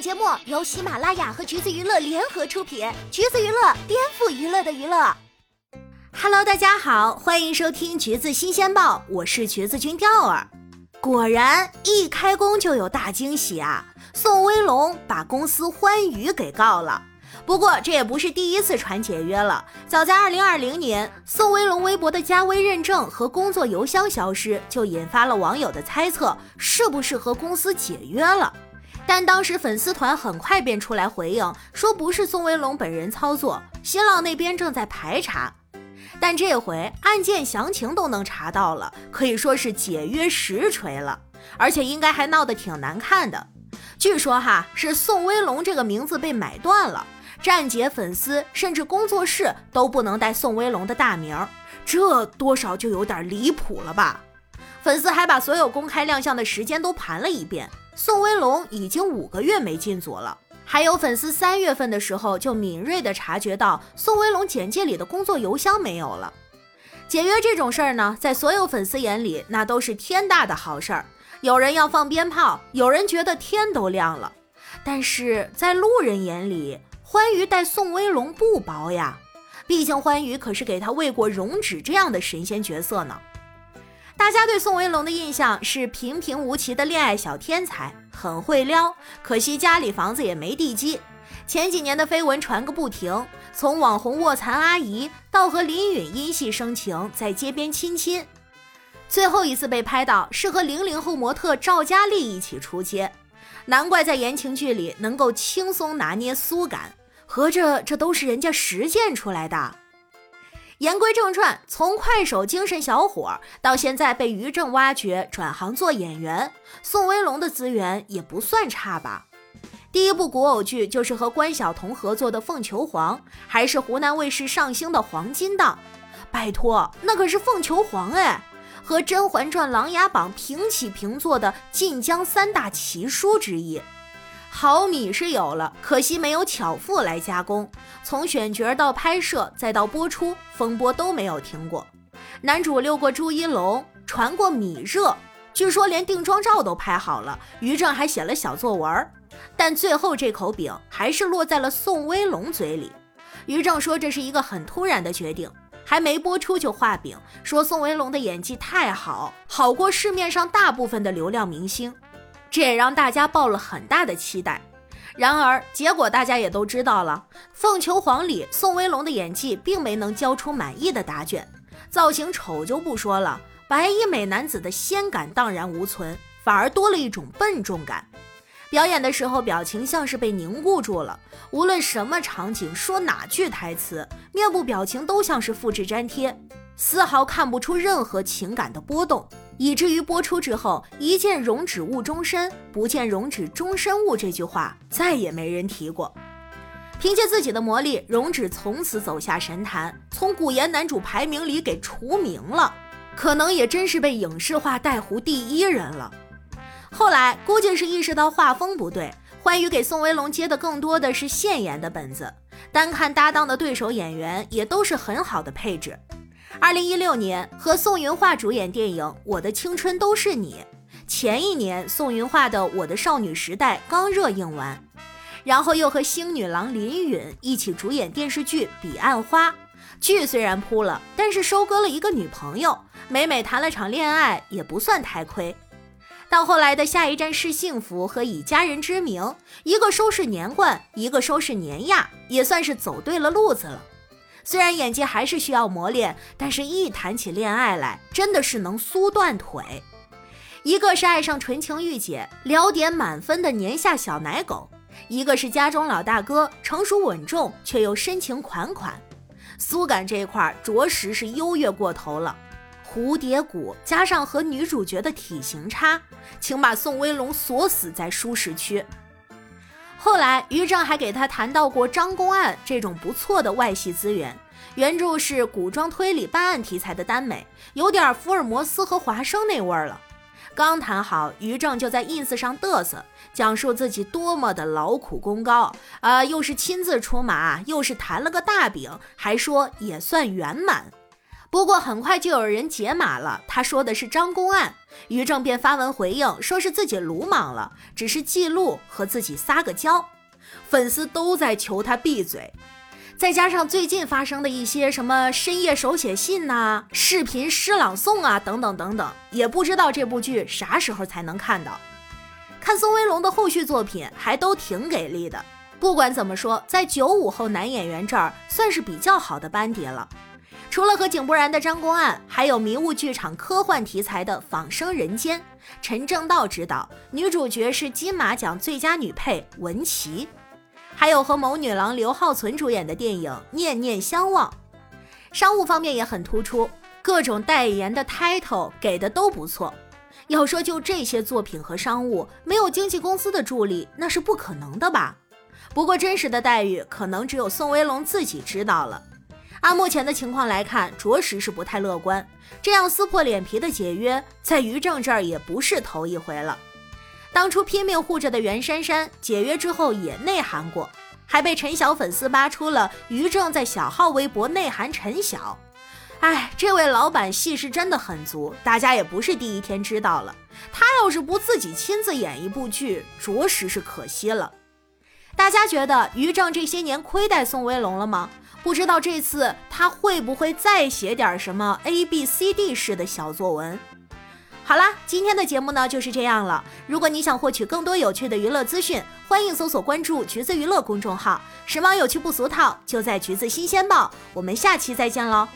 节目由喜马拉雅和橘子娱乐联合出品，橘子娱乐颠覆娱乐的娱乐。Hello，大家好，欢迎收听橘子新鲜报，我是橘子君钓儿。果然，一开工就有大惊喜啊！宋威龙把公司欢娱给告了。不过这也不是第一次传解约了。早在2020年，宋威龙微博的加微认证和工作邮箱消失，就引发了网友的猜测，是不是和公司解约了？但当时粉丝团很快便出来回应，说不是宋威龙本人操作，新浪那边正在排查。但这回案件详情都能查到了，可以说是解约实锤了，而且应该还闹得挺难看的。据说哈是宋威龙这个名字被买断了，站姐粉丝甚至工作室都不能带宋威龙的大名，这多少就有点离谱了吧？粉丝还把所有公开亮相的时间都盘了一遍。宋威龙已经五个月没进组了，还有粉丝三月份的时候就敏锐地察觉到宋威龙简介里的工作邮箱没有了。解约这种事儿呢，在所有粉丝眼里那都是天大的好事儿，有人要放鞭炮，有人觉得天都亮了。但是在路人眼里，欢愉待宋威龙不薄呀，毕竟欢愉可是给他喂过溶脂这样的神仙角色呢。大家对宋威龙的印象是平平无奇的恋爱小天才，很会撩，可惜家里房子也没地基。前几年的绯闻传个不停，从网红卧蚕阿姨到和林允因戏生情，在街边亲亲，最后一次被拍到是和零零后模特赵佳丽一起出街，难怪在言情剧里能够轻松拿捏酥感，合着这都是人家实践出来的。言归正传，从快手精神小伙到现在被于正挖掘转行做演员，宋威龙的资源也不算差吧？第一部古偶剧就是和关晓彤合作的《凤求凰》，还是湖南卫视上星的黄金档。拜托，那可是凤求凰哎，和《甄嬛传》《琅琊榜》平起平坐的晋江三大奇书之一。好米是有了，可惜没有巧妇来加工。从选角到拍摄再到播出，风波都没有停过。男主溜过朱一龙，传过米热，据说连定妆照都拍好了。于正还写了小作文，但最后这口饼还是落在了宋威龙嘴里。于正说这是一个很突然的决定，还没播出就画饼，说宋威龙的演技太好，好过市面上大部分的流量明星。这也让大家抱了很大的期待，然而结果大家也都知道了，《凤求凰》里宋威龙的演技并没能交出满意的答卷，造型丑就不说了，白衣美男子的仙感荡然无存，反而多了一种笨重感。表演的时候表情像是被凝固住了，无论什么场景说哪句台词，面部表情都像是复制粘贴。丝毫看不出任何情感的波动，以至于播出之后，“一见容止误终身，不见容止终身误”这句话再也没人提过。凭借自己的魔力，容止从此走下神坛，从古言男主排名里给除名了，可能也真是被影视化带糊第一人了。后来估计是意识到画风不对，欢愉给宋威龙接的更多的是现演的本子，单看搭档的对手演员也都是很好的配置。二零一六年和宋云桦主演电影《我的青春都是你》，前一年宋云桦的《我的少女时代》刚热映完，然后又和星女郎林允一起主演电视剧《彼岸花》，剧虽然扑了，但是收割了一个女朋友，美美谈了场恋爱也不算太亏。到后来的下一站是幸福和以家人之名，一个收拾年冠，一个收拾年亚，也算是走对了路子了。虽然演技还是需要磨练，但是一谈起恋爱来，真的是能酥断腿。一个是爱上纯情御姐，撩点满分的年下小奶狗；一个是家中老大哥，成熟稳重却又深情款款。酥感这一块着实是优越过头了。蝴蝶骨加上和女主角的体型差，请把宋威龙锁死在舒适区。后来，于正还给他谈到过《张公案》这种不错的外系资源，原著是古装推理办案题材的耽美，有点福尔摩斯和华生那味儿了。刚谈好，于正就在 ins 上嘚瑟，讲述自己多么的劳苦功高，啊，又是亲自出马，又是谈了个大饼，还说也算圆满。不过很快就有人解码了，他说的是张公案，于正便发文回应，说是自己鲁莽了，只是记录和自己撒个娇。粉丝都在求他闭嘴。再加上最近发生的一些什么深夜手写信呐、视频诗朗诵啊等等等等，也不知道这部剧啥时候才能看到。看宋威龙的后续作品还都挺给力的。不管怎么说，在九五后男演员这儿算是比较好的班底了。除了和井柏然的《张公案》，还有迷雾剧场科幻题材的《仿生人间》，陈正道执导，女主角是金马奖最佳女配文琪。还有和某女郎刘浩存主演的电影《念念相忘》，商务方面也很突出，各种代言的 title 给的都不错。要说就这些作品和商务，没有经纪公司的助力，那是不可能的吧？不过真实的待遇，可能只有宋威龙自己知道了。按目前的情况来看，着实是不太乐观。这样撕破脸皮的解约，在于正这儿也不是头一回了。当初拼命护着的袁姗姗解约之后也内涵过，还被陈晓粉丝扒出了于正在小号微博内涵陈晓。哎，这位老板戏是真的很足，大家也不是第一天知道了。他要是不自己亲自演一部剧，着实是可惜了。大家觉得于正这些年亏待宋威龙了吗？不知道这次他会不会再写点什么 A B C D 式的小作文？好啦，今天的节目呢就是这样了。如果你想获取更多有趣的娱乐资讯，欢迎搜索关注“橘子娱乐”公众号，时髦有趣不俗套，就在“橘子新鲜报”。我们下期再见喽！